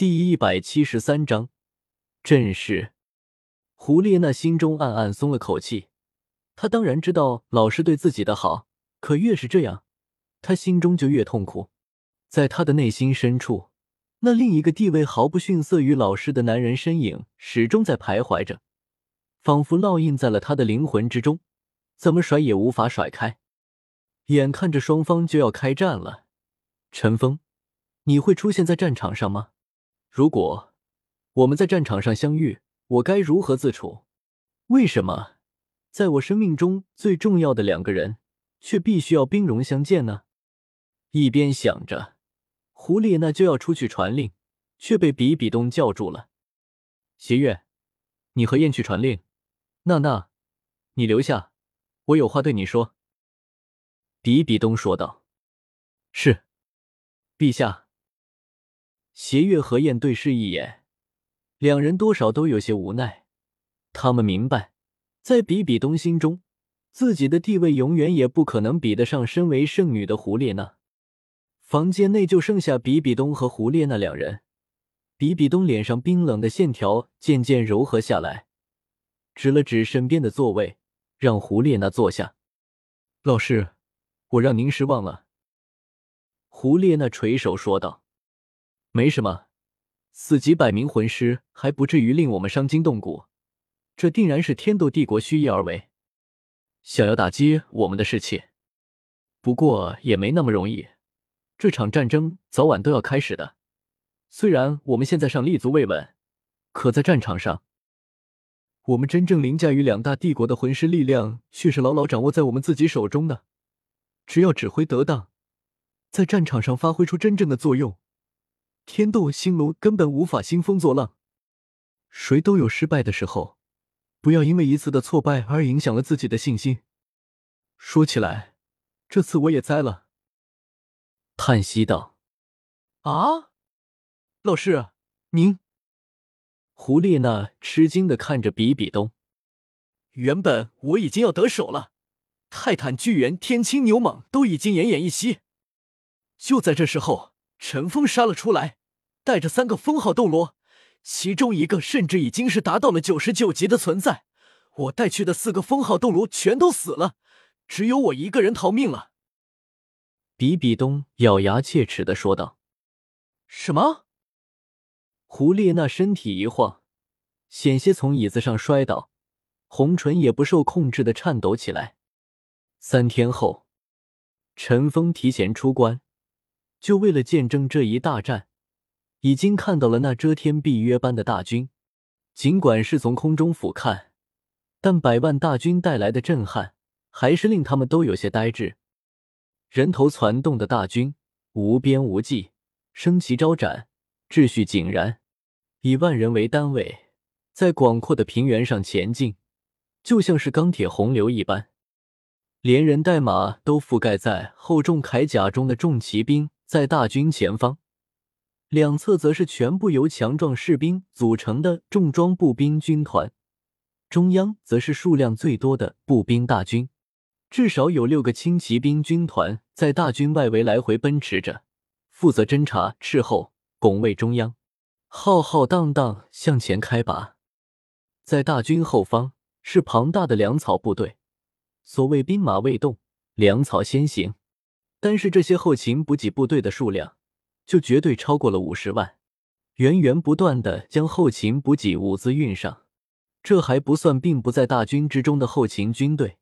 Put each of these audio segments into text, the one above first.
第一百七十三章阵势。胡列娜心中暗暗松了口气，她当然知道老师对自己的好，可越是这样，她心中就越痛苦。在她的内心深处，那另一个地位毫不逊色于老师的男人身影始终在徘徊着，仿佛烙印在了他的灵魂之中，怎么甩也无法甩开。眼看着双方就要开战了，陈峰，你会出现在战场上吗？如果我们在战场上相遇，我该如何自处？为什么在我生命中最重要的两个人，却必须要兵戎相见呢？一边想着，胡列娜就要出去传令，却被比比东叫住了。邪月，你和燕去传令。娜娜，你留下，我有话对你说。比比东说道：“是，陛下。”邪月和燕对视一眼，两人多少都有些无奈。他们明白，在比比东心中，自己的地位永远也不可能比得上身为圣女的胡列娜。房间内就剩下比比东和胡列娜两人。比比东脸上冰冷的线条渐渐柔和下来，指了指身边的座位，让胡列娜坐下。老师。我让您失望了，胡列娜垂手说道：“没什么，死几百名魂师还不至于令我们伤筋动骨。这定然是天斗帝国蓄意而为，想要打击我们的士气。不过也没那么容易，这场战争早晚都要开始的。虽然我们现在上立足未稳，可在战场上，我们真正凌驾于两大帝国的魂师力量，却是牢牢掌握在我们自己手中的。”只要指挥得当，在战场上发挥出真正的作用，天斗星龙根本无法兴风作浪。谁都有失败的时候，不要因为一次的挫败而影响了自己的信心。说起来，这次我也栽了。叹息道：“啊，老师，您？”胡列娜吃惊的看着比比东。原本我已经要得手了。泰坦巨猿、天青牛蟒都已经奄奄一息，就在这时候，陈峰杀了出来，带着三个封号斗罗，其中一个甚至已经是达到了九十九级的存在。我带去的四个封号斗罗全都死了，只有我一个人逃命了。比比东咬牙切齿的说道：“什么？”胡列娜身体一晃，险些从椅子上摔倒，红唇也不受控制的颤抖起来。三天后，陈峰提前出关，就为了见证这一大战。已经看到了那遮天蔽月般的大军，尽管是从空中俯瞰，但百万大军带来的震撼，还是令他们都有些呆滞。人头攒动的大军，无边无际，升旗招展，秩序井然，以万人为单位，在广阔的平原上前进，就像是钢铁洪流一般。连人带马都覆盖在厚重铠甲中的重骑兵，在大军前方，两侧则是全部由强壮士兵组成的重装步兵军团，中央则是数量最多的步兵大军，至少有六个轻骑兵军团在大军外围来回奔驰着，负责侦察、斥候、拱卫中央，浩浩荡荡向前开拔。在大军后方是庞大的粮草部队。所谓兵马未动，粮草先行。但是这些后勤补给部队的数量，就绝对超过了五十万，源源不断的将后勤补给物资运上。这还不算并不在大军之中的后勤军队。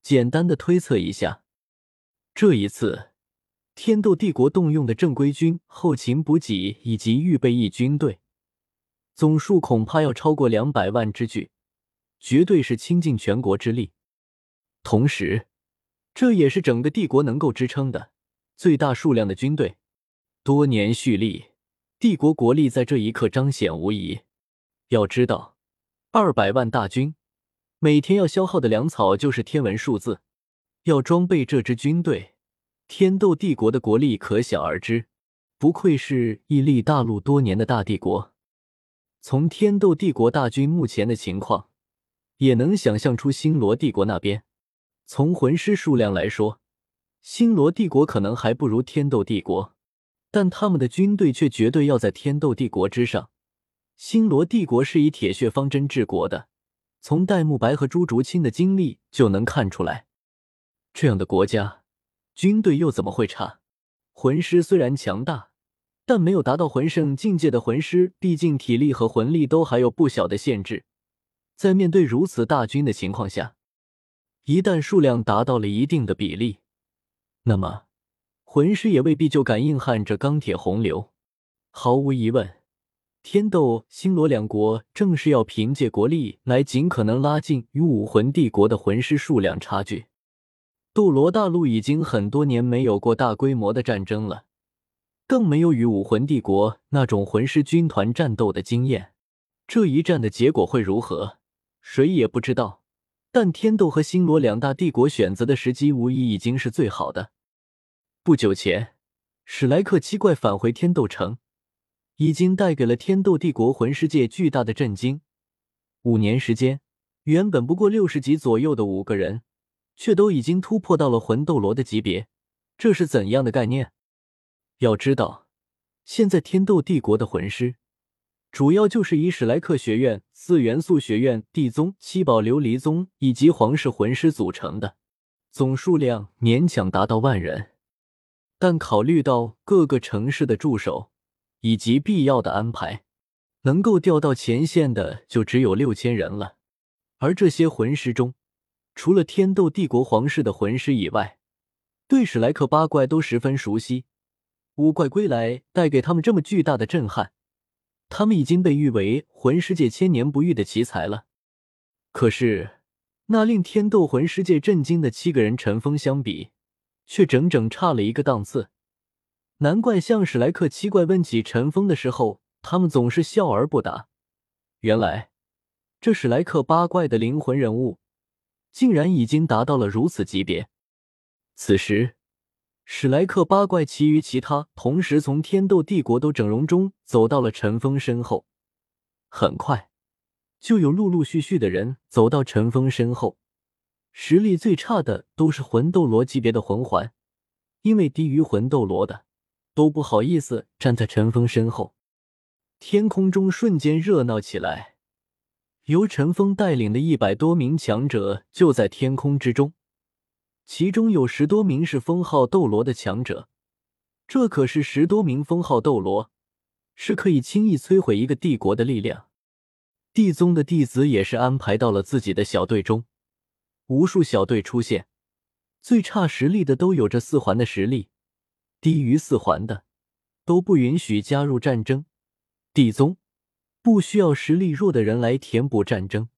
简单的推测一下，这一次天斗帝国动用的正规军、后勤补给以及预备役军队，总数恐怕要超过两百万之巨，绝对是倾尽全国之力。同时，这也是整个帝国能够支撑的最大数量的军队。多年蓄力，帝国国力在这一刻彰显无疑。要知道，二百万大军每天要消耗的粮草就是天文数字。要装备这支军队，天斗帝国的国力可想而知。不愧是屹立大陆多年的大帝国。从天斗帝国大军目前的情况，也能想象出星罗帝国那边。从魂师数量来说，星罗帝国可能还不如天斗帝国，但他们的军队却绝对要在天斗帝国之上。星罗帝国是以铁血方针治国的，从戴沐白和朱竹清的经历就能看出来。这样的国家，军队又怎么会差？魂师虽然强大，但没有达到魂圣境界的魂师，毕竟体力和魂力都还有不小的限制。在面对如此大军的情况下，一旦数量达到了一定的比例，那么魂师也未必就敢硬撼这钢铁洪流。毫无疑问，天斗、星罗两国正是要凭借国力来尽可能拉近与武魂帝国的魂师数量差距。斗罗大陆已经很多年没有过大规模的战争了，更没有与武魂帝国那种魂师军团战斗的经验。这一战的结果会如何，谁也不知道。但天斗和星罗两大帝国选择的时机无疑已经是最好的。不久前，史莱克七怪返回天斗城，已经带给了天斗帝国魂师界巨大的震惊。五年时间，原本不过六十级左右的五个人。却都已经突破到了魂斗罗的级别，这是怎样的概念？要知道，现在天斗帝国的魂师主要就是以史莱克学院、四元素学院、地宗、七宝琉璃宗以及皇室魂师组成的，总数量勉强达到万人。但考虑到各个城市的驻守以及必要的安排，能够调到前线的就只有六千人了。而这些魂师中，除了天斗帝国皇室的魂师以外，对史莱克八怪都十分熟悉。五怪归来带给他们这么巨大的震撼，他们已经被誉为魂师界千年不遇的奇才了。可是，那令天斗魂师界震惊的七个人尘封相比，却整整差了一个档次。难怪向史莱克七怪问起尘封的时候，他们总是笑而不答。原来，这史莱克八怪的灵魂人物。竟然已经达到了如此级别。此时，史莱克八怪其余其他同时从天斗帝国都整容中走到了陈峰身后。很快，就有陆陆续续的人走到陈峰身后。实力最差的都是魂斗罗级别的魂环，因为低于魂斗罗的都不好意思站在陈峰身后。天空中瞬间热闹起来。由陈峰带领的一百多名强者就在天空之中，其中有十多名是封号斗罗的强者。这可是十多名封号斗罗，是可以轻易摧毁一个帝国的力量。地宗的弟子也是安排到了自己的小队中，无数小队出现，最差实力的都有着四环的实力，低于四环的都不允许加入战争。地宗。不需要实力弱的人来填补战争。